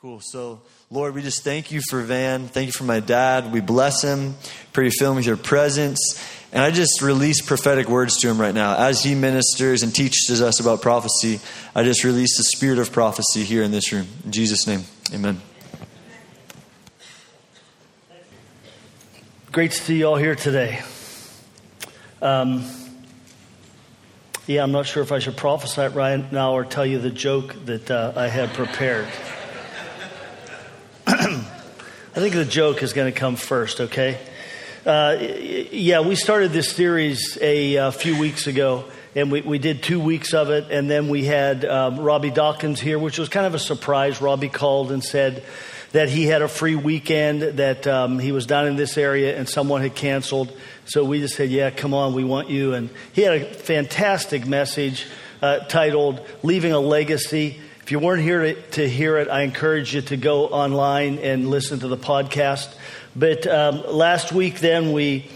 Cool. So, Lord, we just thank you for Van. Thank you for my dad. We bless him. Pray you fill him with your presence. And I just release prophetic words to him right now. As he ministers and teaches us about prophecy, I just release the spirit of prophecy here in this room. In Jesus' name, amen. Great to see you all here today. Um, yeah, I'm not sure if I should prophesy right now or tell you the joke that uh, I had prepared. I think the joke is going to come first, okay? Uh, yeah, we started this series a, a, few weeks ago, and we, we did two weeks of it, and then we had um, Robby Dawkins here, which was kind of a surprise. Robby called and said that he had a free weekend, that um, he was down in this area, and someone had canceled. So we just said, Yeah, come on, we want you. And he had a fantastic message uh, titled Leaving a Legacy. If you weren't here to, hear it, I encourage you to go online and listen to the podcast. But um, last week, then, we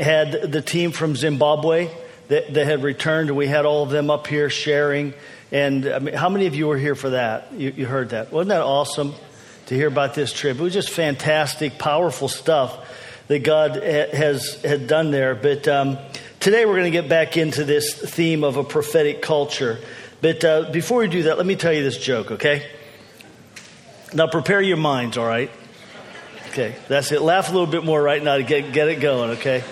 had the team from Zimbabwe that, that, had returned, and we had all of them up here sharing. And I mean, how many of you were here for that? You, you heard that. Wasn't that awesome to hear about this trip? It was just fantastic, powerful stuff that God has had done there. But um, today we're going to get back into this theme of a prophetic culture. But uh, before we do that, let me tell you this joke, okay? Now prepare your minds, all right? Okay, that's it. Laugh a little bit more right now to get, get it going, okay?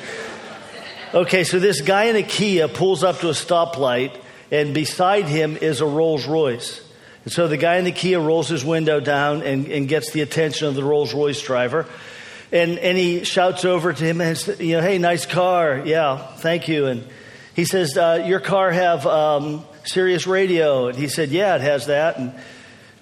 Okay, so this guy in a Kia pulls up to a stoplight, and beside him is a Rolls Royce. And so the guy in the Kia rolls his window down and, and gets the attention of the Rolls Royce driver. And, and he shouts over to him and says, you know, hey, nice car. Yeah, thank you. And he says, uh, your car have um, Sirius radio? And he said, yeah, it has that. And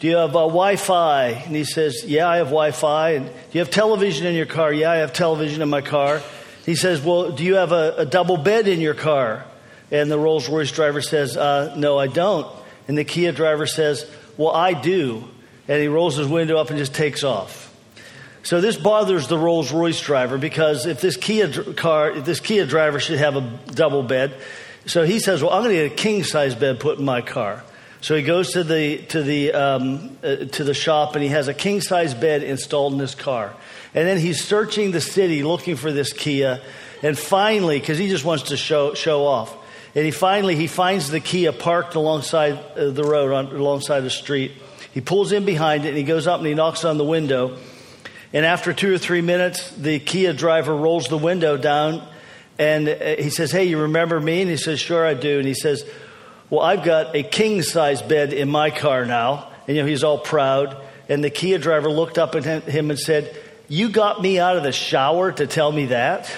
do you have uh, Wi-Fi? And he says, yeah, I have Wi-Fi. And do you have television in your car? Yeah, I have television in my car. He says, well, do you have a, a double bed in your car? And the Rolls Royce driver says, uh, no, I don't. And the Kia driver says, well, I do. And he rolls his window up and just takes off. So this bothers the Rolls Royce driver because if this Kia car, if this Kia driver should have a double bed, so he says, "Well, I'm going to get a king size bed put in my car." So he goes to the to the um, uh, to the shop and he has a king size bed installed in his car, and then he's searching the city looking for this Kia, and finally, because he just wants to show show off, and he finally he finds the Kia parked alongside uh, the road on, alongside the street. He pulls in behind it and he goes up and he knocks on the window. And after two or three minutes, the Kia driver rolls the window down and uh, he says, Hey, you remember me? And he says, Sure, I do. And he says, Well, I've got a king size bed in my car now. And, you know, he's all proud. And the Kia driver looked up at him and said, You got me out of the shower to tell me that?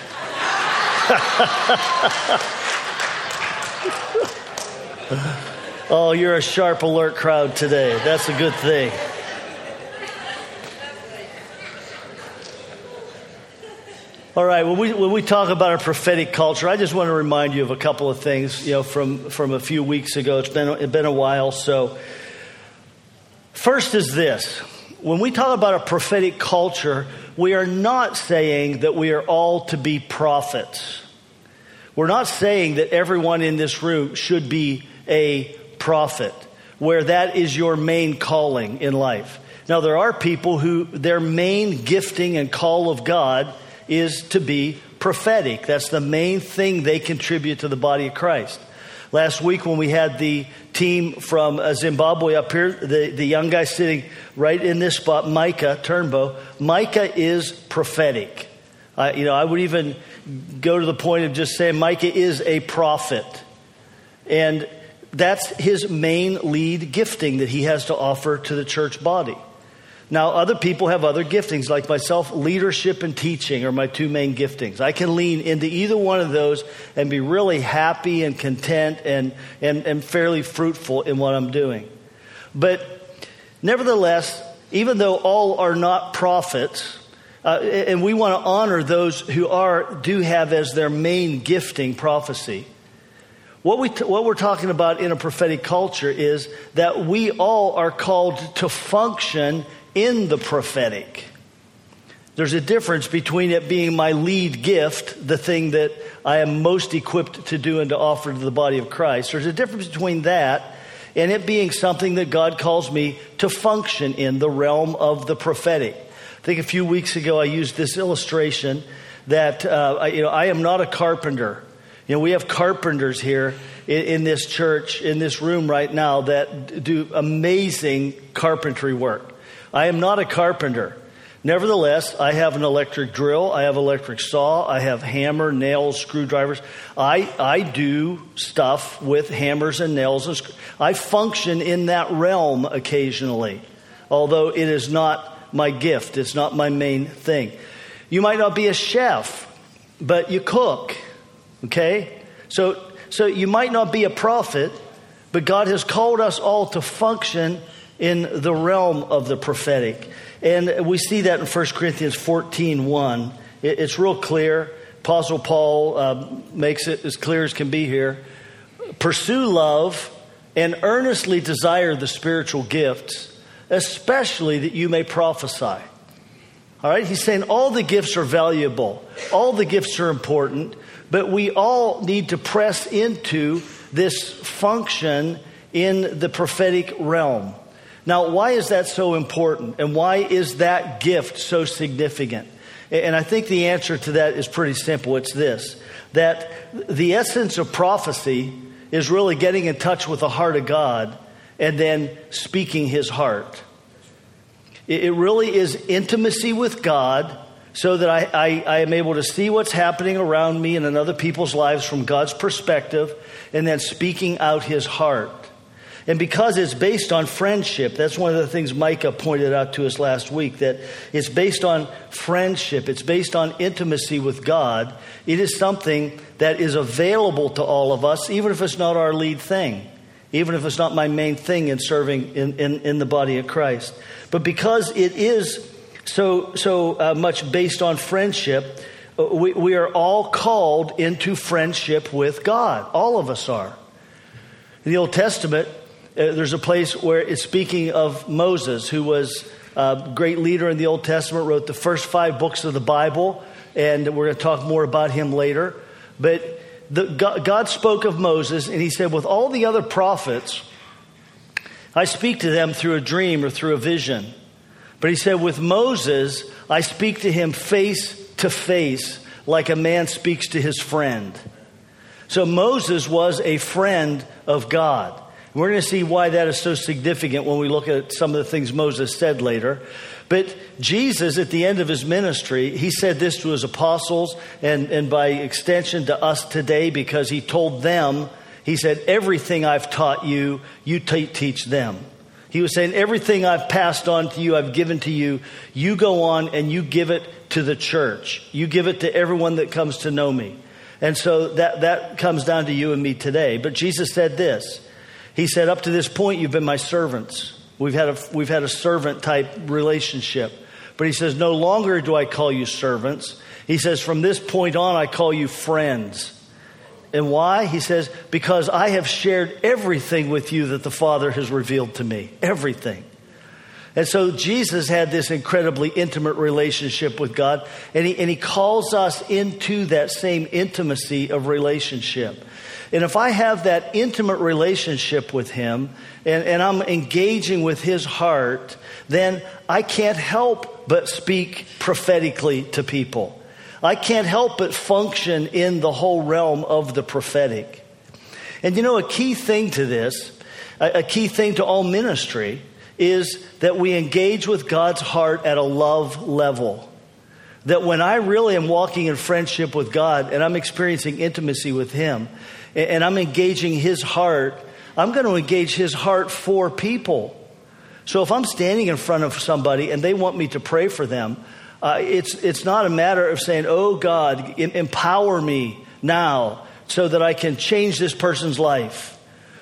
oh, you're a sharp, alert crowd today. That's a good thing. All right, when we, when we talk about a prophetic culture, I just want to remind you of a couple of things, you know, from, from a few weeks ago. It's been, it's been a while. So, first is this when we talk about a prophetic culture, we are not saying that we are all to be prophets. We're not saying that everyone in this room should be a prophet, where that is your main calling in life. Now, there are people who their main gifting and call of God is to be prophetic. That's the main thing they contribute to the body of Christ. Last week, when we had the team from uh, Zimbabwe up here, the, the young guy sitting right in this spot, Micah Turnbow, Micah is prophetic. Uh, you know, I would even go to the point of just saying Micah is a prophet. And that's his main lead gifting that he has to offer to the church body. Now, other people have other giftings, like myself, leadership and teaching are my two main giftings. I can lean into either one of those and be really happy and content and, and, and fairly fruitful in what I'm doing. But nevertheless, even though all are not prophets, uh, and we want to honor those who are, do have as their main gifting prophecy. What, we t- what we're talking about in a prophetic culture is that we all are called to function in the prophetic. There's a difference between it being my lead gift, the thing that I am most equipped to do and to offer to the body of Christ. There's a difference between that and it being something that God calls me to function in the realm of the prophetic. I think a few weeks ago I used this illustration that uh, you know I am not a carpenter. You know, we have carpenters here in, in, this church, in this room right now, that do amazing carpentry work. I am not a carpenter. Nevertheless, I have an electric drill, I have electric saw, I have hammer, nails, screwdrivers. I, I do stuff with hammers and nails. And I function in that realm occasionally, although it is not my gift, it's not my main thing. You might not be a chef, but you cook, okay? So, so you might not be a prophet, but God has called us all to function in the realm of the prophetic. And we see that in 1 Corinthians 14 1. It's real clear. Apostle Paul uh, makes it as clear as can be here. Pursue love and earnestly desire the spiritual gifts, especially that you may prophesy. All right, he's saying all the gifts are valuable, all the gifts are important, but we all need to press into this function in the prophetic realm. Now, why is that so important? And why is that gift so significant? And I think the answer to that is pretty simple. It's this that the essence of prophecy is really getting in touch with the heart of God and then speaking his heart. It really is intimacy with God so that I, I, I, am able to see what's happening around me and in other people's lives from God's perspective and then speaking out his heart. And because it's based on friendship, that's one of the things Micah pointed out to us last week that it's based on friendship, it's based on intimacy with God. It is something that is available to all of us, even if it's not our lead thing, even if it's not my main thing in serving in, in, in the body of Christ. But because it is so, so uh, much based on friendship, uh, we, we are all called into friendship with God. All of us are. In the Old Testament, Uh, there's a place where it's speaking of Moses, who was a great leader in the Old Testament, wrote the first five books of the Bible, and we're going to talk more about him later. But the, God spoke of Moses, and he said, With all the other prophets, I speak to them through a dream or through a vision. But he said, With Moses, I speak to him face to face, like a man speaks to his friend. So Moses was a friend of God. We're going to see why that is so significant when we look at some of the things Moses said later. But Jesus, at the end of his ministry, he said this to his apostles and, and by extension to us today because he told them, he said, Everything I've taught you, you t- teach them. He was saying, Everything I've passed on to you, I've given to you, you go on and you give it to the church. You give it to everyone that comes to know me. And so that, that comes down to you and me today. But Jesus said this he said, Up to this point, you've been my servants. We've had a, we've had a servant type relationship. But he says, No longer do I call you servants. He says, From this point on, I call you friends. And why? He says, Because I have shared everything with you that the Father has revealed to me. Everything. And so Jesus had this incredibly intimate relationship with God, and he, and he calls us into that same intimacy of relationship. And if I have that intimate relationship with Him and, and I'm engaging with His heart, then I can't help but speak prophetically to people. I can't help but function in the whole realm of the prophetic. And you know, a key thing to this, a, a key thing to all ministry, is that we engage with God's heart at a love level. That when I really am walking in friendship with God and I'm experiencing intimacy with Him, and I'm engaging his heart, I'm going to engage his heart for people. So if I'm standing in front of somebody and they want me to pray for them, uh, it's, it's not a matter of saying, Oh God, empower me now so that I can change this person's life.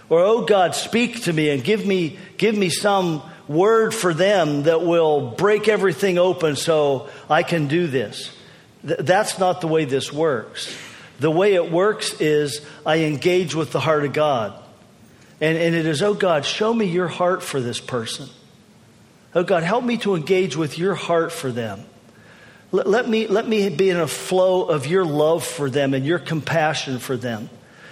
Or, Oh God, speak to me and give me, give me some word for them that will break everything open so I can do this. Th- that's not the way this works. The way it works is I engage with the heart of God. And, and it is, oh God, show me your heart for this person. Oh God, help me to engage with your heart for them. Let, let, me, let me be in a flow of your love for them and your compassion for them.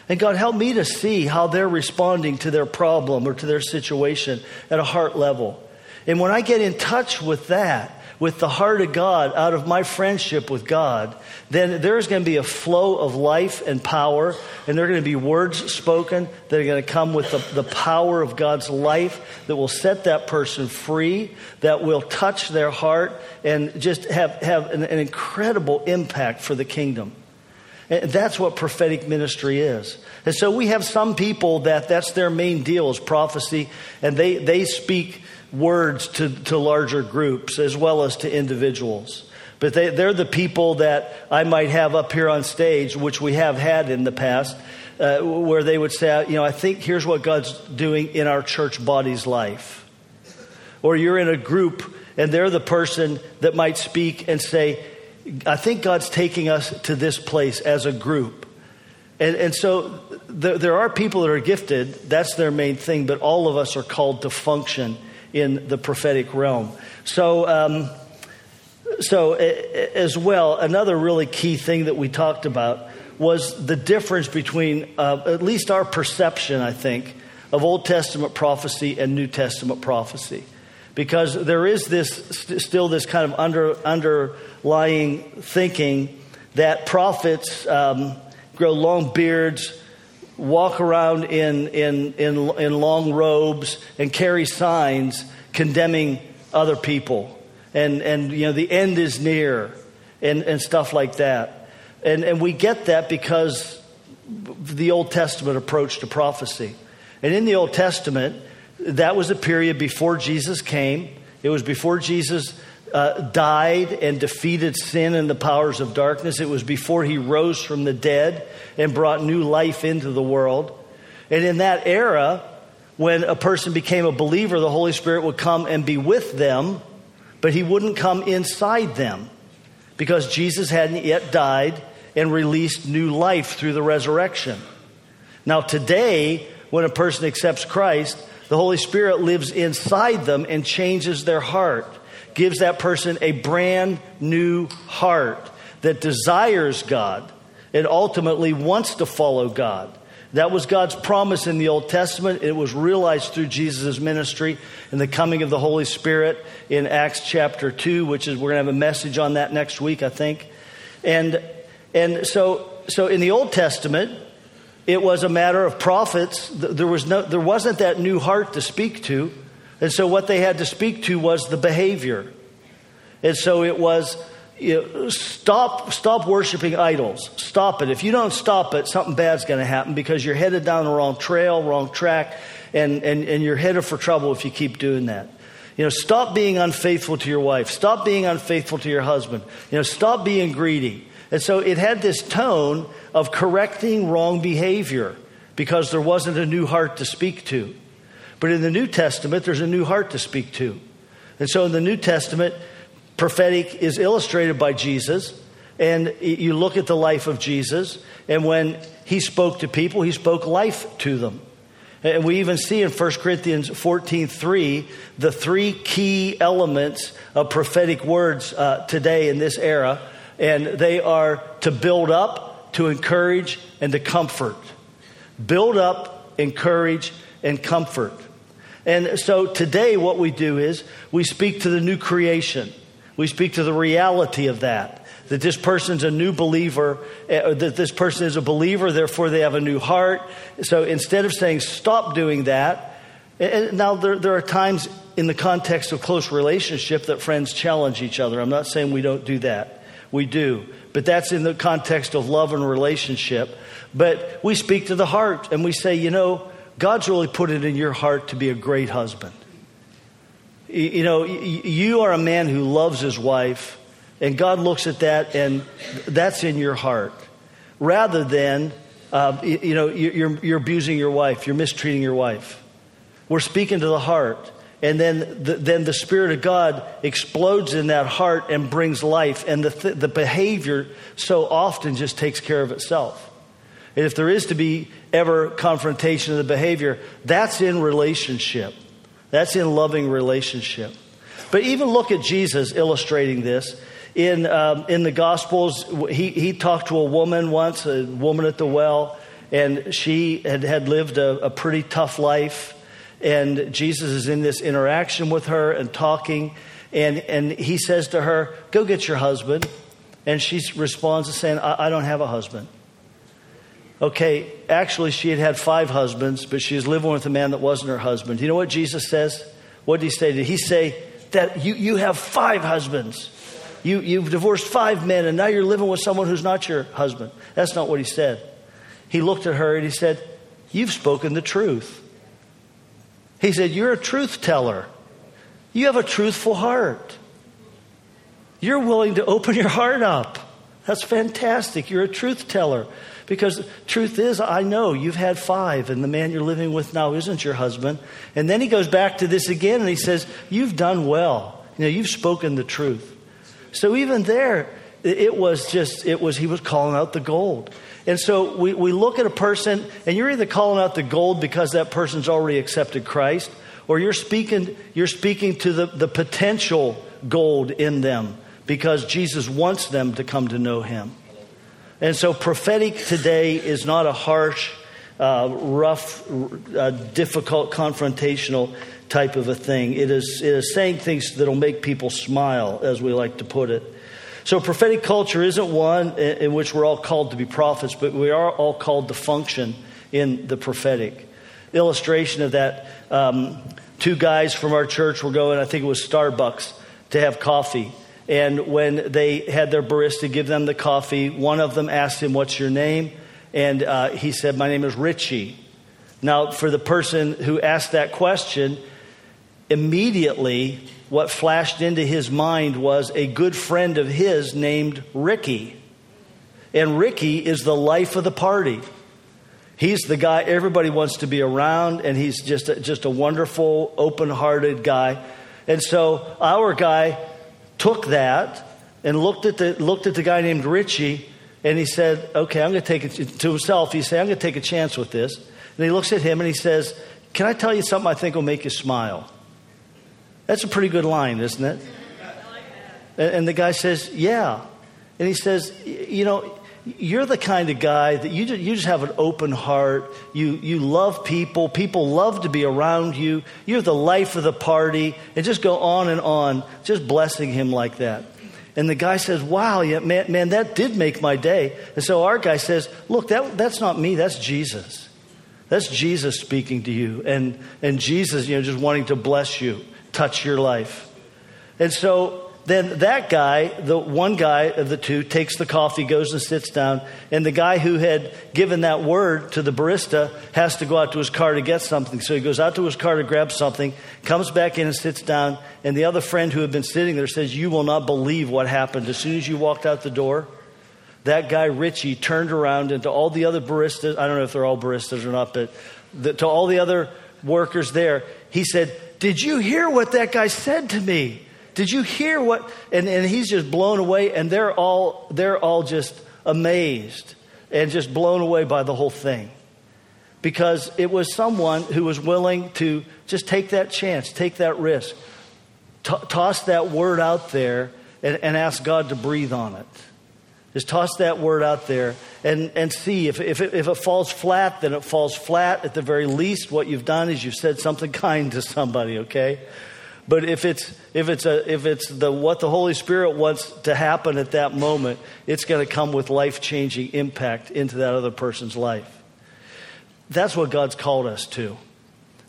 And God, help me to see how they're responding to their problem or to their situation at a heart level. And when I get in touch with that, with the heart of God out of my friendship with God, then there's going to be a flow of life and power, and there are going to be words spoken that are going to come with the, the power of God's life that will set that person free, that will touch their heart, and just have, have an, an incredible impact for the kingdom. And that's what prophetic ministry is. And so we have some people that that's their main deal is prophecy, and they, they speak words to, to larger groups as well as to individuals. But they, they're the people that I might have up here on stage, which we have had in the past, uh, where they would say, you know, I think here's what God's doing in our church body's life. Or you're in a group and they're the person that might speak and say, I think God's taking us to this place as a group. And, and so there, there are people that are gifted, that's their main thing, but all of us are called to function in the prophetic realm. So, um, so as well, another really key thing that we talked about was the difference between uh, at least our perception, I think, of Old Testament prophecy and New Testament prophecy. Because there is this st- still this kind of under, underlying thinking that prophets um, grow long beards, walk around in, in, in, in long robes and carry signs condemning other people. And, and you know, the end is near and, and stuff like that. And, and we get that because the Old Testament approach to prophecy. And in the Old Testament, that was a period before Jesus came. It was before Jesus uh, died and defeated sin and the powers of darkness. It was before he rose from the dead and brought new life into the world. And in that era, when a person became a believer, the Holy Spirit would come and be with them, but he wouldn't come inside them because Jesus hadn't yet died and released new life through the resurrection. Now, today, when a person accepts Christ, the Holy Spirit lives inside them and changes their heart gives that person a brand new heart that desires God and ultimately wants to follow God. That was God's promise in the Old Testament. It was realized through Jesus' ministry and the coming of the Holy Spirit in Acts chapter 2, which is, we're going to have a message on that next week, I think. And, and so, so in the Old Testament, it was a matter of prophets. There, was no, there wasn't that new heart to speak to. And so what they had to speak to was the behavior. And so it was you know, stop stop worshiping idols. Stop it. If you don't stop it, something bad's going to happen because you're headed down the wrong trail, wrong track, and, and, and you're headed for trouble if you keep doing that. You know, stop being unfaithful to your wife. Stop being unfaithful to your husband. You know, stop being greedy. And so it had this tone of correcting wrong behavior because there wasn't a new heart to speak to. But in the New Testament, there's a new heart to speak to. And so in the New Testament, prophetic is illustrated by Jesus. And you look at the life of Jesus, and when he spoke to people, he spoke life to them. And we even see in 1 Corinthians 14 3 the three key elements of prophetic words uh, today in this era. And they are to build up, to encourage, and to comfort. Build up, encourage, and comfort. And so today, what we do is we speak to the new creation. We speak to the reality of that. That this person's a new believer, uh, that this person is a believer, therefore they have a new heart. So instead of saying, stop doing that, and now there, there are times in the context of close relationship that friends challenge each other. I'm not saying we don't do that. We do. But that's in the context of love and relationship. But we speak to the heart and we say, you know, God's really put it in your heart to be a great husband. You know, you are a man who loves his wife, and God looks at that, and that's in your heart. Rather than, uh, you know, you're, you're abusing your wife, you're mistreating your wife. We're speaking to the heart. And then the, then the Spirit of God explodes in that heart and brings life. And the, th- the behavior so often just takes care of itself. And if there is to be ever confrontation of the behavior, that's in relationship. That's in loving relationship. But even look at Jesus illustrating this. In, um, in the Gospels, he, he talked to a woman once, a woman at the well, and she had, had lived a, a pretty tough life. And Jesus is in this interaction with her and talking. And, and he says to her, Go get your husband. And she responds to saying, I, I don't have a husband. Okay, actually, she had had five husbands, but she was living with a man that wasn't her husband. You know what Jesus says? What did he say? Did he say that you, you have five husbands? You, you've divorced five men, and now you're living with someone who's not your husband. That's not what he said. He looked at her and he said, You've spoken the truth. He said, You're a truth teller. You have a truthful heart. You're willing to open your heart up. That's fantastic. You're a truth teller. Because truth is, I know you've had five, and the man you're living with now isn't your husband. And then he goes back to this again and he says, You've done well. You know, you've spoken the truth. So even there, it was just, it was, he was calling out the gold. And so we, we look at a person, and you're either calling out the gold because that person's already accepted Christ, or you're speaking, you're speaking to the, the potential gold in them because Jesus wants them to come to know him. And so prophetic today is not a harsh, uh, rough, uh, difficult, confrontational type of a thing. It is, it is saying things that'll make people smile, as we like to put it. So prophetic culture isn't one in, which we're all called to be prophets, but we are all called to function in the prophetic. Illustration of that, um, two guys from our church were going, I think it was Starbucks, to have coffee. And when they had their barista give them the coffee, one of them asked him, What's your name? And uh, he said, My name is Richie. Now, for the person who asked that question, immediately what flashed into his mind was a good friend of his named Ricky. And Ricky is the life of the party. He's the guy everybody wants to be around, and he's just a, just a wonderful, open hearted guy. And so our guy took that and looked at the, looked at the guy named Richie and he said, Okay, I'm going to take it to himself. He said, I'm going to take a chance with this. And he looks at him and he says, Can I tell you something I think will make you smile? That's a pretty good line, isn't it? And the guy says, Yeah. And he says, You know, you're the kind of guy that you just, you just have an open heart. You, you love people. People love to be around you. You're the life of the party. And just go on and on, just blessing him like that. And the guy says, Wow, yeah, man, man, that did make my day. And so our guy says, Look, that, that's not me, that's Jesus. That's Jesus speaking to you. And, and Jesus, you know, just wanting to bless you, touch your life. And so then that guy, the one guy of the two, takes the coffee, goes and sits down, and the guy who had given that word to the barista has to go out to his car to get something. So he goes out to his car to grab something, comes back in and sits down, and the other friend who had been sitting there says, You will not believe what happened. As soon as you walked out the door, that guy Richie turned around and to all the other baristas, I don't know if they're all baristas or not, but the, to all the other workers there, he said, Did you hear what that guy said to me? Did you hear what? And, and he's just blown away, and they're all, they're all just amazed and just blown away by the whole thing. Because it was someone who was willing to just take that chance, take that risk, t- toss that word out there, and, and ask God to breathe on it. Just toss that word out there and, and see if, if, it, if it falls flat, then it falls flat. At the very least, what you've done is you've said something kind to somebody, okay? But if it's if it's a if it's the what the Holy Spirit wants to happen at that moment, it's going to come with life changing impact into that other person's life. That's what God's called us to.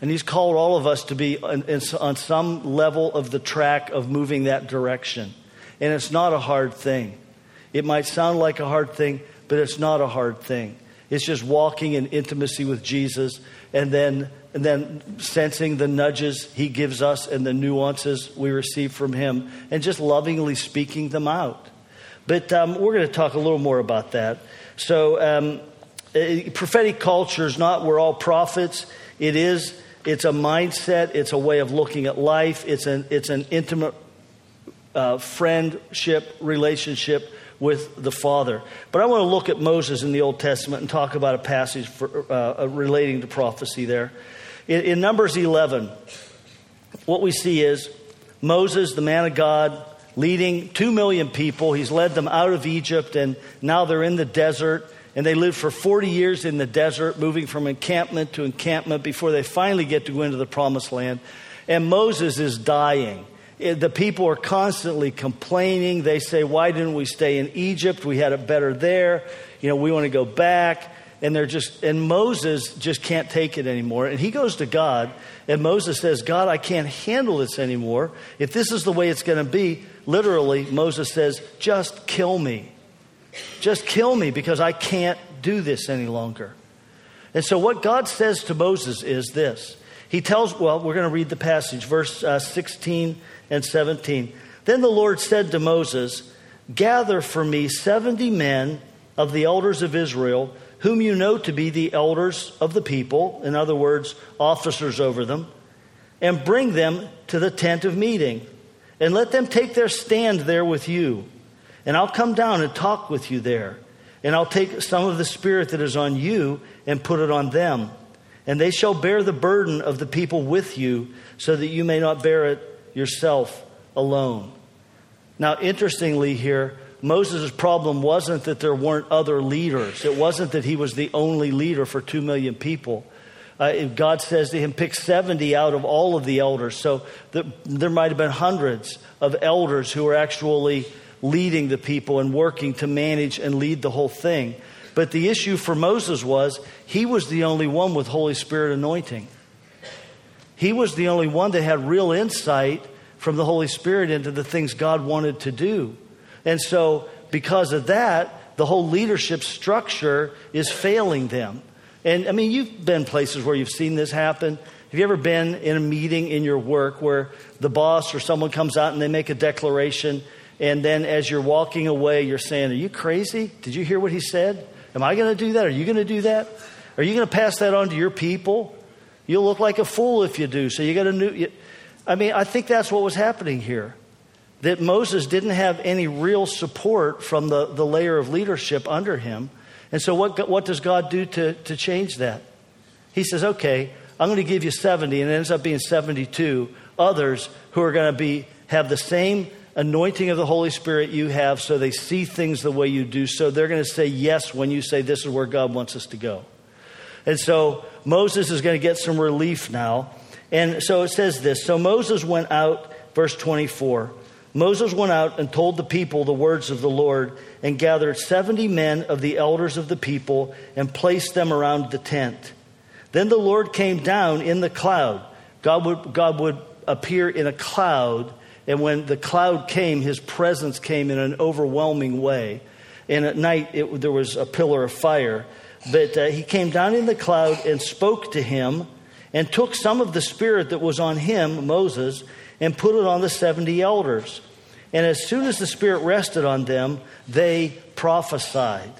And He's called all of us to be on, on some level of the track of moving that direction. And it's not a hard thing. It might sound like a hard thing, but it's not a hard thing. It's just walking in intimacy with Jesus and then and then sensing the nudges he gives us and the nuances we receive from him, and just lovingly speaking them out. But um, we're going to talk a little more about that. So, um, uh, prophetic culture is not we're all prophets. It is. It's a mindset. It's a way of looking at life. It's an it's an intimate uh, friendship relationship with the Father. But I want to look at Moses in the Old Testament and talk about a passage for, uh, relating to prophecy there. In, in Numbers 11, what we see is Moses, the man of God, leading two million people. He's led them out of Egypt, and now they're in the desert. And they lived for 40 years in the desert, moving from encampment to encampment before they finally get to go into the promised land. And Moses is dying. Eh, the people are constantly complaining. They say, Why didn't we stay in Egypt? We had it better there. You know, we want to go back. And they're just, and Moses just can't take it anymore. And he goes to God, and Moses says, God, I can't handle this anymore. If this is the way it's going to be, literally, Moses says, just kill me. Just kill me because I can't do this any longer. And so, what God says to Moses is this He tells, well, we're going to read the passage, verse uh, 16 and 17. Then the Lord said to Moses, Gather for me 70 men of the elders of Israel, whom you know to be the elders of the people, in other words, officers over them, and bring them to the tent of meeting, and let them take their stand there with you. And I'll come down and talk with you there. And I'll take some of the Spirit that is on you and put it on them. And they shall bear the burden of the people with you, so that you may not bear it yourself alone. Now, interestingly, here, Moses' problem wasn't that there weren't other leaders. It wasn't that he was the only leader for two million people. Uh, God says to him, pick 70 out of all of the elders. So the, there might have been hundreds of elders who were actually leading the people and working to manage and lead the whole thing. But the issue for Moses was he was the only one with Holy Spirit anointing. He was the only one that had real insight from the Holy Spirit into the things God wanted to do. And so, because of that, the whole leadership structure is failing them. And I mean, you've been places where you've seen this happen. Have you ever been in a meeting in your work where the boss or someone comes out and they make a declaration and then as you're walking away, you're saying, Are you crazy? Did you hear what he said? Am I going to do that? Are you going to do that? Are you going to pass that on to your people? You'll look like a fool if you do. So you got to. I mean, I think that's what was happening here. That Moses didn't have any real support from the, the layer of leadership under him. And so, what, what does God do to, to change that? He says, okay, I'm going to give you 70, and it ends up being 72 others who are going to be, have the same anointing of the Holy Spirit you have so they see things the way you do. So they're going to say yes when you say this is where God wants us to go. And so Moses is going to get some relief now. And so it says this So Moses went out, verse 24. Moses went out and told the people the words of the Lord and gathered 70 men of the elders of the people and placed them around the tent. Then the Lord came down in the cloud. God would, God would appear in a cloud and when the cloud came, his presence came in an overwhelming way. And at night, it, there was a pillar of fire. But uh, he came down in the cloud and spoke to him and took some of the spirit that was on him, Moses, and put it on the 70 elders. And as soon as the spirit rested on them, they prophesied.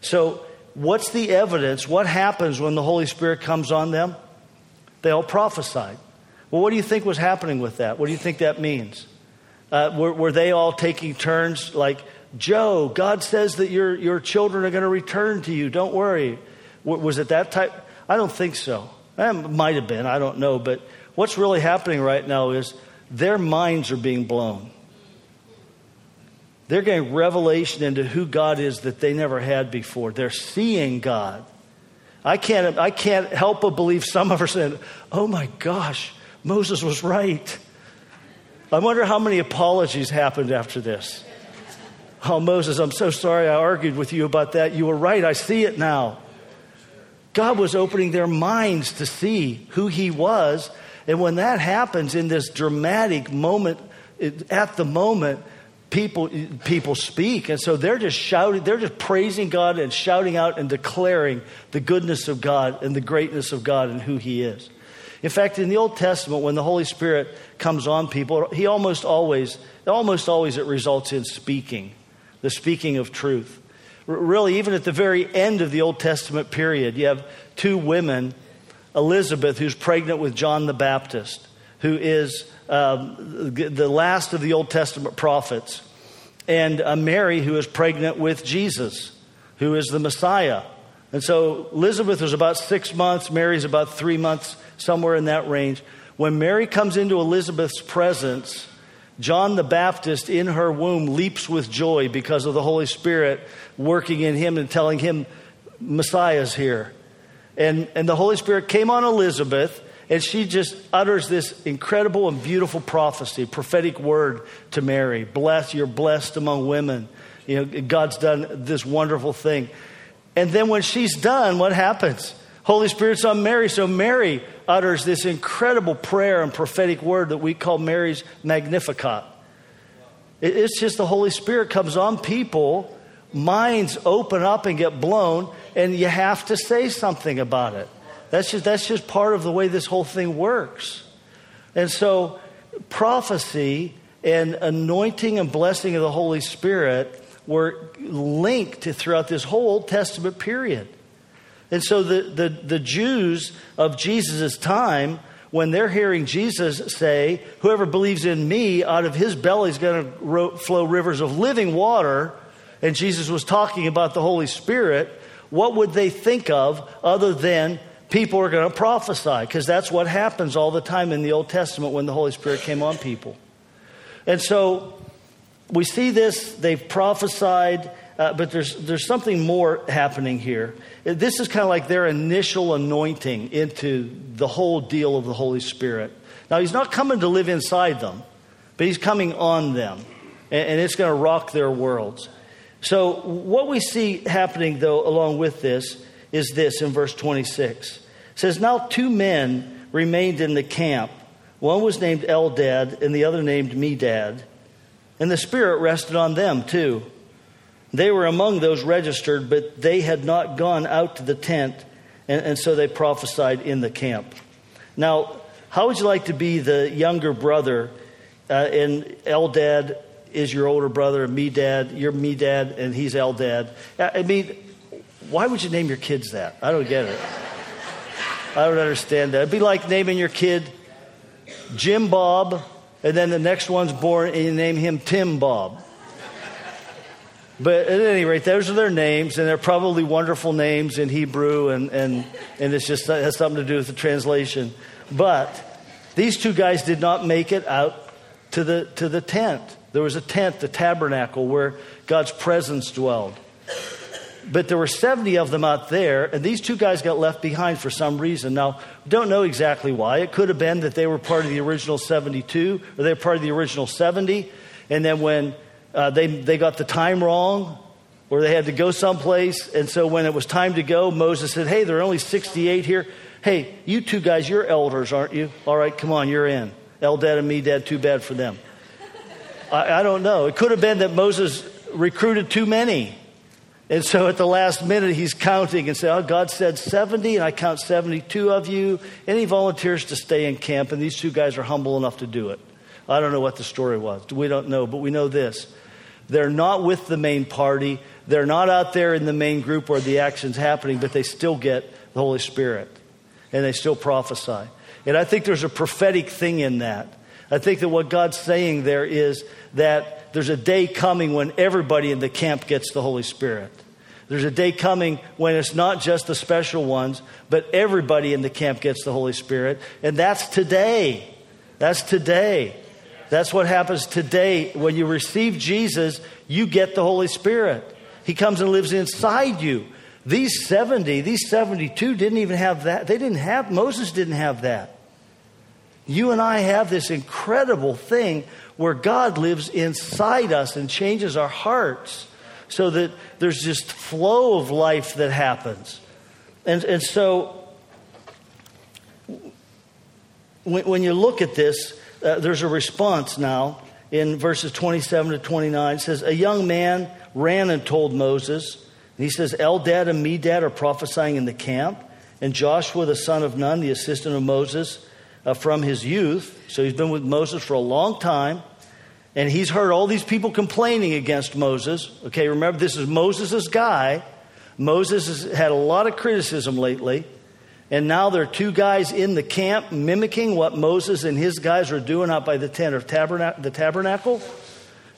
So, what's the evidence? What happens when the Holy Spirit comes on them? They all prophesied. Well, what do you think was happening with that? What do you think that means? Uh, were, were, they all taking turns like, Joe, God says that your, your children are going to return to you. Don't worry. W- was it that type? I don't think so. It might have been. I don't know. But what's really happening right now is their minds are being blown. They're getting revelation into who God is that they never had before. They're seeing God. I can't, I can't help but believe some of us said, oh my gosh, Moses was right. I wonder how many apologies happened after this. Oh, Moses, I'm so sorry I argued with you about that. You were right. I see it now. God was opening their minds to see who He was. And when that happens in this dramatic moment, at the moment, people, people speak. And so they're just shouting, they're just praising God and shouting out and declaring the goodness of God and the greatness of God and who He is. In fact, in the Old Testament, when the Holy Spirit comes on people, he almost always, almost always it results in speaking, the speaking of truth. Really, even at the very end of the Old Testament period, you have two women, Elizabeth, who's pregnant with John the Baptist, who is um, the last of the Old Testament prophets, and uh, Mary, who is pregnant with Jesus, who is the Messiah. And so Elizabeth is about six months, Mary's about three months somewhere in that range. When Mary comes into Elizabeth's presence, John the Baptist in her womb leaps with joy because of the Holy Spirit working in him and telling him Messiah's here. And, and the Holy Spirit came on Elizabeth, and she just utters this incredible and beautiful prophecy, prophetic word to Mary. Bless, you're blessed among women. You know, God's done this wonderful thing. And then when she's done, what happens? Holy Spirit's on Mary. So Mary utters this incredible prayer and prophetic word that we call Mary's Magnificat. It's just the Holy Spirit comes on people, minds open up and get blown, and you have to say something about it. That's just, that's just part of the way this whole thing works. And so, prophecy and anointing and blessing of the Holy Spirit were linked throughout this whole Old Testament period. And so the, the, the Jews of Jesus' time, when they're hearing Jesus say, Whoever believes in me, out of his belly is going to flow rivers of living water, and Jesus was talking about the Holy Spirit, what would they think of other than people are going to prophesy? Because that's what happens all the time in the Old Testament when the Holy Spirit came on people. And so we see this, they've prophesied, uh, but there's, there's something more happening here. This is kind of like their initial anointing into the whole deal of the Holy Spirit. Now, He's not coming to live inside them, but He's coming on them, and, and it's going to rock their worlds. So, what we see happening, though, along with this, is this in verse 26. It says, Now two men remained in the camp. One was named Eldad, and the other named Medad. And the Spirit rested on them too. They were among those registered, but they had not gone out to the tent, and, and so they prophesied in the camp. Now, how would you like to be the younger brother? Uh, and Eldad is your older brother, and Medad, you're Medad, and he's Eldad. I mean, why would you name your kids that? I don't get it. I don't understand that. It'd be like naming your kid Jim Bob and then the next one's born, and you name him Tim Bob. But at any rate, those are their names, and they're probably wonderful names in Hebrew, and, and, and it's just it has something to do with the translation. But these two guys did not make it out to the, to the tent. There was a tent, the tabernacle, where God's presence dwelled. But there were 70 of them out there, and these two guys got left behind for some reason. Now, don't know exactly why. It could have been that they were part of the original 72, or they were part of the original 70, and then when uh, they, they got the time wrong, or they had to go someplace, and so when it was time to go, Moses said, Hey, there are only 68 here. Hey, you two guys, you're elders, aren't you? All right, come on, you're in. Eldad and Me Medad, too bad for them. I, I don't know. It could have been that Moses recruited too many. And so at the last minute, he's counting and saying, Oh, God said 70, and I count 72 of you. Any volunteers to stay in camp, and these two guys are humble enough to do it. I don't know what the story was. We don't know, but we know this. They're not with the main party. They're not out there in the main group where the action's happening, but they still get the Holy Spirit. And they still prophesy. And I think there's a prophetic thing in that. I think that what God's saying there is that there's a day coming when everybody in the camp gets the Holy Spirit. There's a day coming when it's not just the special ones, but everybody in the camp gets the Holy Spirit. And that's today. That's today. That's what happens today. When you receive Jesus, you get the Holy Spirit. He comes and lives inside you. These 70, these 72 didn't even have that. They didn't have, Moses didn't have that. You and I have this incredible thing where God lives inside us and changes our hearts so that there's just flow of life that happens. And, and so when, when you look at this, uh, there's a response now in verses 27 to 29. It says, A young man ran and told Moses. And he says, Eldad and Medad are prophesying in the camp. And Joshua, the son of Nun, the assistant of Moses, uh, from his youth. So he's been with Moses for a long time. And he's heard all these people complaining against Moses. Okay, remember, this is Moses' guy. Moses has had a lot of criticism lately. And now there are two guys in the camp mimicking what Moses and his guys are doing out by the tent of tabernacle, the tabernacle.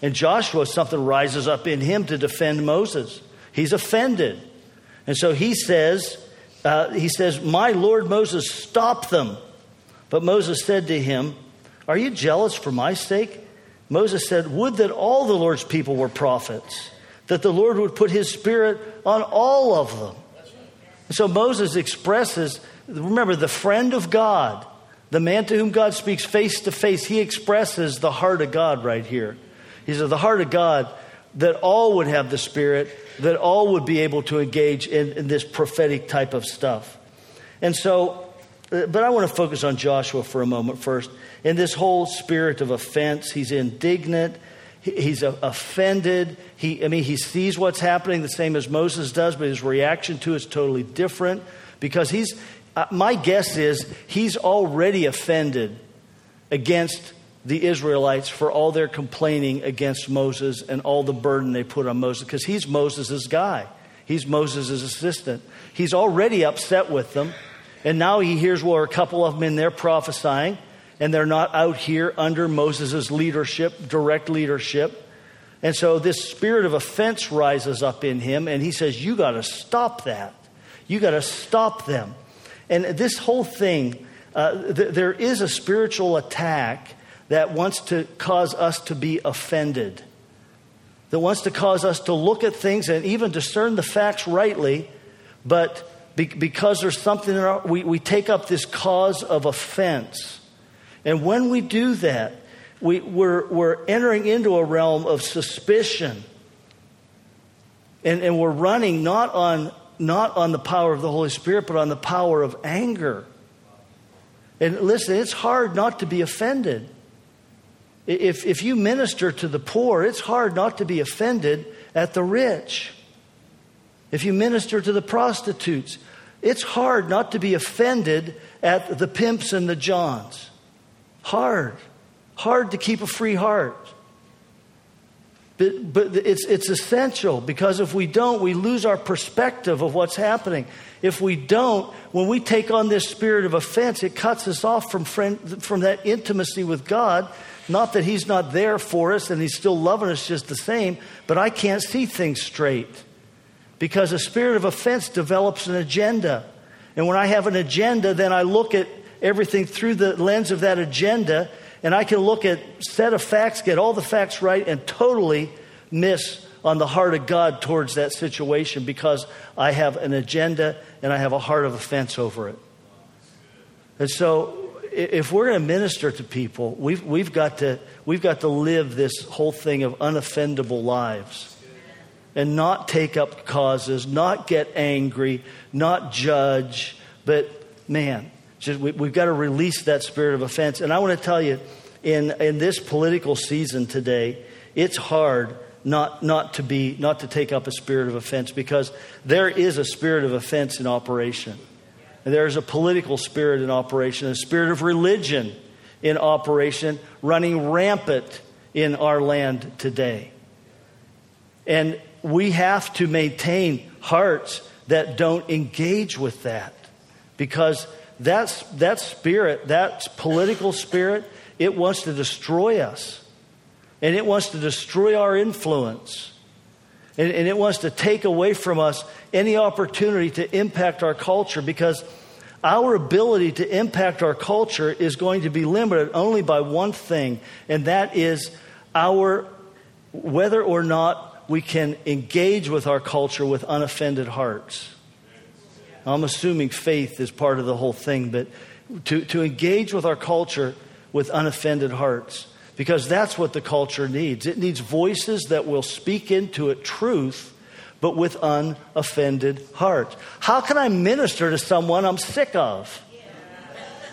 And Joshua, something rises up in him to defend Moses. He's offended. And so he says, uh, he says, My Lord Moses, stop them. But Moses said to him, Are you jealous for my sake? Moses said, Would that all the Lord's people were prophets, that the Lord would put his spirit on all of them. And So Moses expresses, remember, the friend of God, the man to whom God speaks face to face, he expresses the heart of God right here. He says, The heart of God, that all would have the Spirit, that all would be able to engage in, in this prophetic type of stuff. And so, uh, but I want to focus on Joshua for a moment first. In this whole spirit of offense, he's indignant, he's offended. He, I mean, he sees what's happening the same as Moses does, but his reaction to it is totally different because he's, uh, my guess is he's already offended against the Israelites for all their complaining against Moses and all the burden they put on Moses because he's Moses' guy. He's Moses' assistant. He's already upset with them. And now he hears, well, a couple of them in there prophesying, and they're not out here under Moses' leadership, direct leadership. And so this spirit of offense rises up in him, and he says, You got to stop that. You got to stop them. And this whole thing, uh, th- there is a spiritual attack that wants to cause us to be offended, that wants to cause us to look at things and even discern the facts rightly, but be- because there's something in our, we, we take up this cause of offense. And when we do that, we, we're, we're entering into a realm of suspicion. And, and we're running not on, not on the power of the Holy Spirit, but on the power of anger. And listen, it's hard not to be offended. If, if you minister to the poor, it's hard not to be offended at the rich. If you minister to the prostitutes, it's hard not to be offended at the pimps and the johns. Hard. Hard to keep a free heart. But, but it's, it's essential because if we don't, we lose our perspective of what's happening. If we don't, when we take on this spirit of offense, it cuts us off from, friend, from that intimacy with God not that He's not there for us and He's still loving us just the same, but I can't see things straight because a spirit of offense develops an agenda. And when I have an agenda, then I look at everything through the lens of that agenda, and I can look at set of facts, get all the facts right, and totally miss on the heart of God towards that situation because I have an agenda and I have a heart of offense over it. And so if we're going to minister to people, we've, we've, got to, we've got to live this whole thing of unoffendable lives and not take up causes, not get angry, not judge, but man, just, we, have got to release that spirit of offense. And I want to tell you, in, in this political season today, it's hard not, not to be not to take up a spirit of offense because there is a spirit of offense in operation. And there is a political spirit in operation, a spirit of religion in operation, running rampant in our land today. And we have to maintain hearts that don't engage with that because that's, that spirit, that political spirit, it wants to destroy us. And it wants to destroy our influence. And, and, it wants to take away from us any opportunity to impact our culture because our ability to impact our culture is going to be limited only by one thing, and that is our whether or not we can engage with our culture with unoffended hearts. I'm assuming faith is part of the whole thing, but to, to engage with our culture with unoffended hearts because that's what the culture needs. It needs voices that will speak into it truth, but with unoffended heart. How can I minister to someone I'm sick of?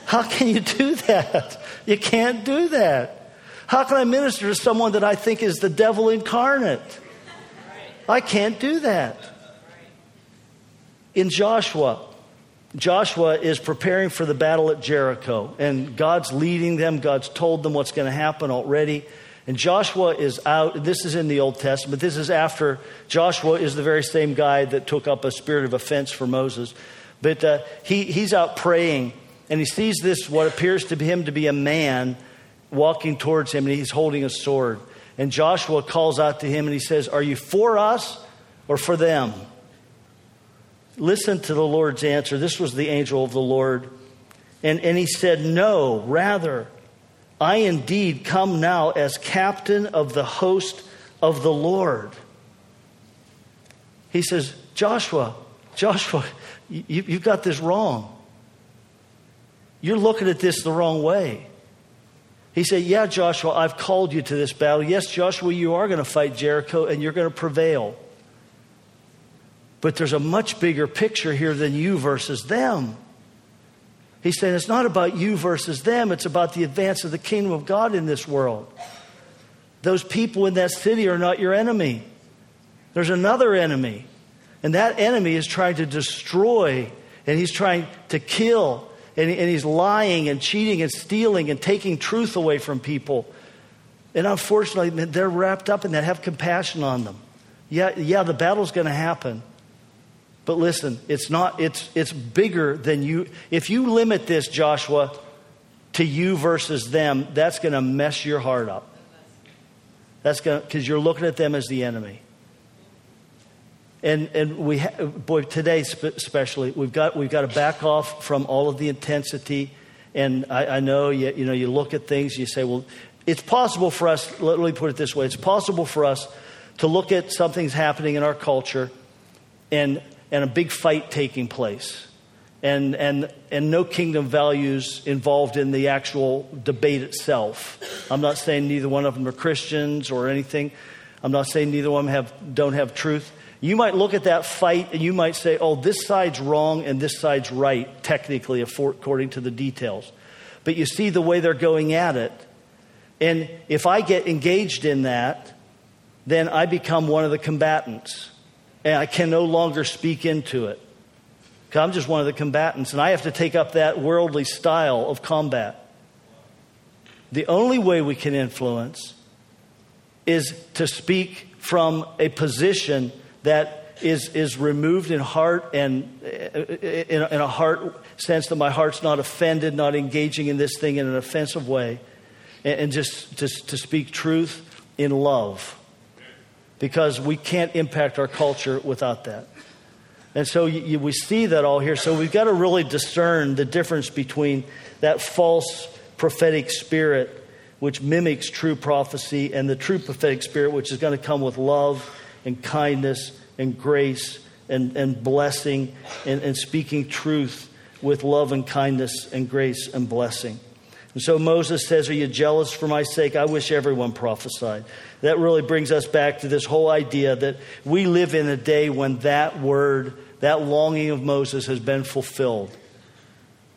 How can you do that? You can't do that. How can I minister to someone that I think is the devil incarnate? I can't do that. In Joshua, Joshua is preparing for the battle at Jericho, and God's leading them. God's told them what's going to happen already. And Joshua is out. This is in the Old Testament. This is after Joshua is the very same guy that took up a spirit of offense for Moses. But uh, he, he's out praying, and he sees this, what appears to him to be a man walking towards him, and he's holding a sword. And Joshua calls out to him, and he says, Are you for us or for them? Listen to the Lord's answer. This was the angel of the Lord. And, and he said, No, rather, I indeed come now as captain of the host of the Lord. He says, Joshua, Joshua, you, have got this wrong. You're looking at this the wrong way. He said, Yeah, Joshua, I've called you to this battle. Yes, Joshua, you are going to fight Jericho and you're going to prevail. But there's a much bigger picture here than you versus them. He's saying it's not about you versus them, it's about the advance of the kingdom of God in this world. Those people in that city are not your enemy. There's another enemy. And that enemy is trying to destroy, and he's trying to kill, and, and he's lying and cheating and stealing and taking truth away from people. And unfortunately, they're wrapped up in that. Have compassion on them. Yeah, yeah, the battle's going to happen. But listen, it's not, it's, it's bigger than you. If you limit this, Joshua, to you versus them, that's going to mess your heart up. That's going because you're looking at them as the enemy. And, and we, ha- boy, today especially, we've got, we've got to back off from all of the intensity. And I, I know, you, you know, you look at things, you say, well, it's possible for us, let me put it this way, it's possible for us to look at something's happening in our culture and and a big fight taking place. And, and, and no kingdom values involved in the actual debate itself. I'm not saying neither one of them are Christians or anything. I'm not saying neither one of them have, don't have truth. You might look at that fight and you might say, oh, this side's wrong and this side's right, technically, according to the details. But you see the way they're going at it. And if I get engaged in that, then I become one of the combatants and I can no longer speak into it. I'm just one of the combatants, and I have to take up that worldly style of combat. The only way we can influence is to speak from a position that is, is removed in heart and uh, in, in a heart sense that my heart's not offended, not engaging in this thing in an offensive way, and, and just, just to speak truth in love because we can't impact our culture without that. And so you, you, we see that all here. So we've got to really discern the difference between that false prophetic spirit, which mimics true prophecy, and the true prophetic spirit, which is going to come with love and kindness and grace and, and blessing and, and speaking truth with love and kindness and grace and blessing. And so Moses says, Are you jealous for my sake? I wish everyone prophesied. That really brings us back to this whole idea that we live in a day when that word, that longing of Moses has been fulfilled.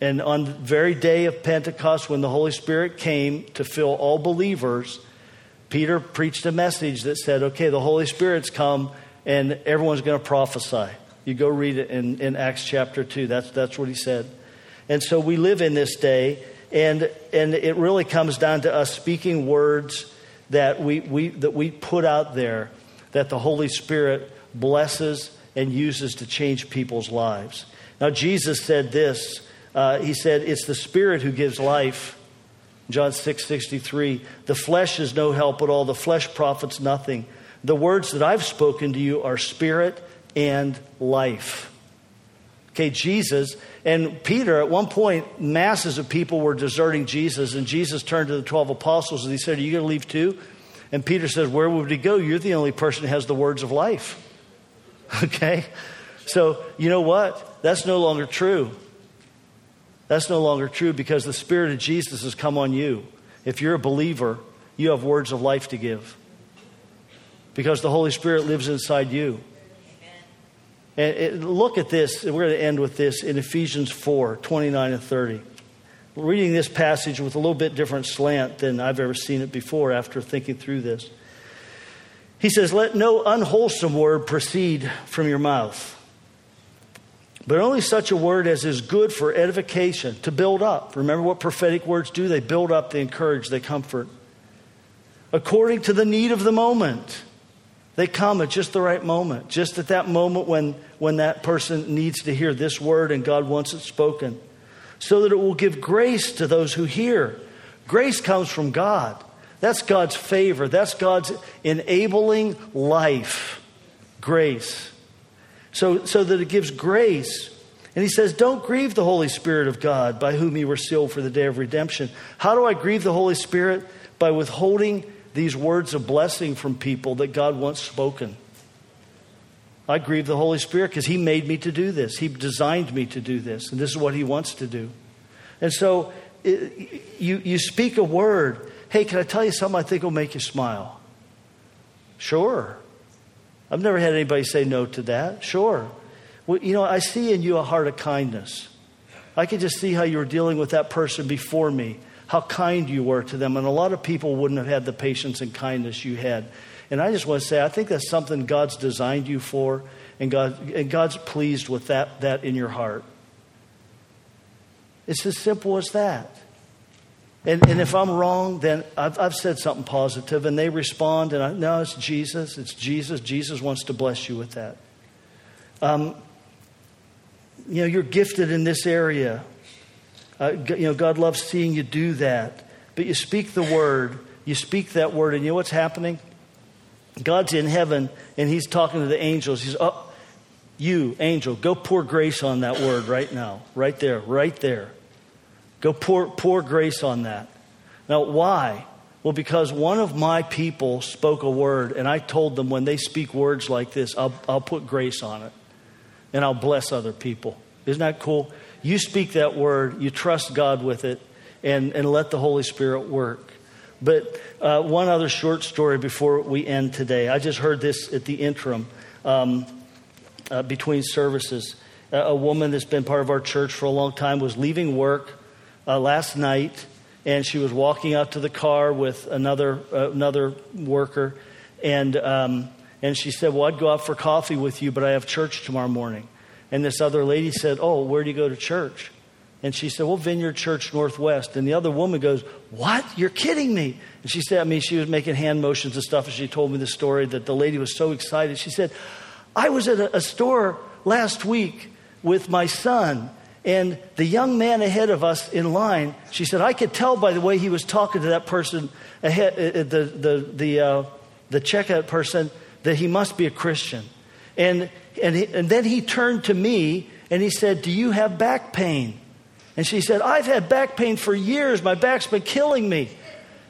And on the very day of Pentecost, when the Holy Spirit came to fill all believers, Peter preached a message that said, Okay, the Holy Spirit's come and everyone's going to prophesy. You go read it in, in Acts chapter 2. That's, that's what he said. And so we live in this day and, and it really comes down to us speaking words that we, we, that we put out there that the Holy Spirit blesses and uses to change people's lives. Now, Jesus said this uh, He said, It's the Spirit who gives life. John 6 63. The flesh is no help at all, the flesh profits nothing. The words that I've spoken to you are spirit and life. Okay, Jesus and Peter, at one point, masses of people were deserting Jesus, and Jesus turned to the 12 apostles and he said, Are you going to leave too? And Peter says, Where would he go? You're the only person who has the words of life. Okay? So, you know what? That's no longer true. That's no longer true because the Spirit of Jesus has come on you. If you're a believer, you have words of life to give because the Holy Spirit lives inside you. And look at this, we're going to end with this in Ephesians 4 29 and 30. reading this passage with a little bit different slant than I've ever seen it before after thinking through this. He says, Let no unwholesome word proceed from your mouth, but only such a word as is good for edification, to build up. Remember what prophetic words do? They build up, they encourage, they comfort. According to the need of the moment they come at just the right moment, just at that moment when, when that person needs to hear this word and God wants it spoken, so that it will give grace to those who hear. Grace comes from God. That's God's favor. That's God's enabling life. Grace. So, so that it gives grace. And he says, Don't grieve the Holy Spirit of God, by whom you were sealed for the day of redemption. How do I grieve the Holy Spirit? By withholding these words of blessing from people that God once spoken. I grieve the Holy Spirit because He made me to do this. He designed me to do this, and this is what He wants to do. And so it, you, you speak a word. Hey, can I tell you something I think will make you smile? Sure. I've never had anybody say no to that. Sure. Well, you know, I see in you a heart of kindness. I can just see how you were dealing with that person before me, how kind you were to them. And a lot of people wouldn't have had the patience and kindness you had. And I just want to say, I think that's something God's designed you for, and, God, and God's pleased with that, that in your heart. It's as simple as that. And, and if I'm wrong, then I've, I've said something positive, and they respond, and I know it's Jesus. It's Jesus. Jesus wants to bless you with that. Um, you know, you're gifted in this area. Uh, you know, God loves seeing you do that. But you speak the word, you speak that word, and you know what's happening? God's in heaven and he's talking to the angels. He's, oh, you, angel, go pour grace on that word right now. Right there, right there. Go pour, pour grace on that. Now, why? Well, because one of my people spoke a word, and I told them when they speak words like this, I'll, I'll put grace on it and I'll bless other people. Isn't that cool? You speak that word, you trust God with it, and, and let the Holy Spirit work. But uh, one other short story before we end today. I just heard this at the interim um, uh, between services. A woman that's been part of our church for a long time was leaving work uh, last night, and she was walking out to the car with another uh, another worker, and um, and she said, "Well, I'd go out for coffee with you, but I have church tomorrow morning." And this other lady said, "Oh, where do you go to church?" And she said, Well, Vineyard Church Northwest. And the other woman goes, What? You're kidding me. And she said, I mean, she was making hand motions and stuff. And she told me the story that the lady was so excited. She said, I was at a, store last week with my son. And the young man ahead of us in line, she said, I could tell by the way he was talking to that person ahead, uh, uh the, the, the, uh, the checkout person, that he must be a Christian. And, and, he, and then he turned to me and he said, Do you have back pain? And she said, I've had back pain for years. My back's been killing me.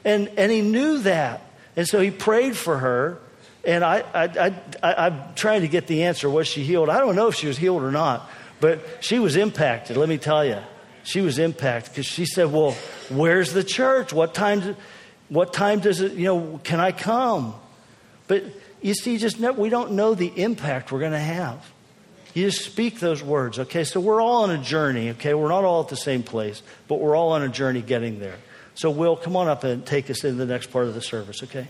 And, and he knew that. And so he prayed for her. And I, I, I, am trying to get the answer. Was she healed? I don't know if she was healed or not. But she was impacted, let me tell you. She was impacted because she said, Well, where's the church? What time, what time does it, you know, can I come? But you see, just never, we don't know the impact we're going to have. You just speak those words, okay? So we're all on a journey, okay? We're not all at the same place, but we're all on a journey getting there. So, Will, come on up and take us into the next part of the service, okay?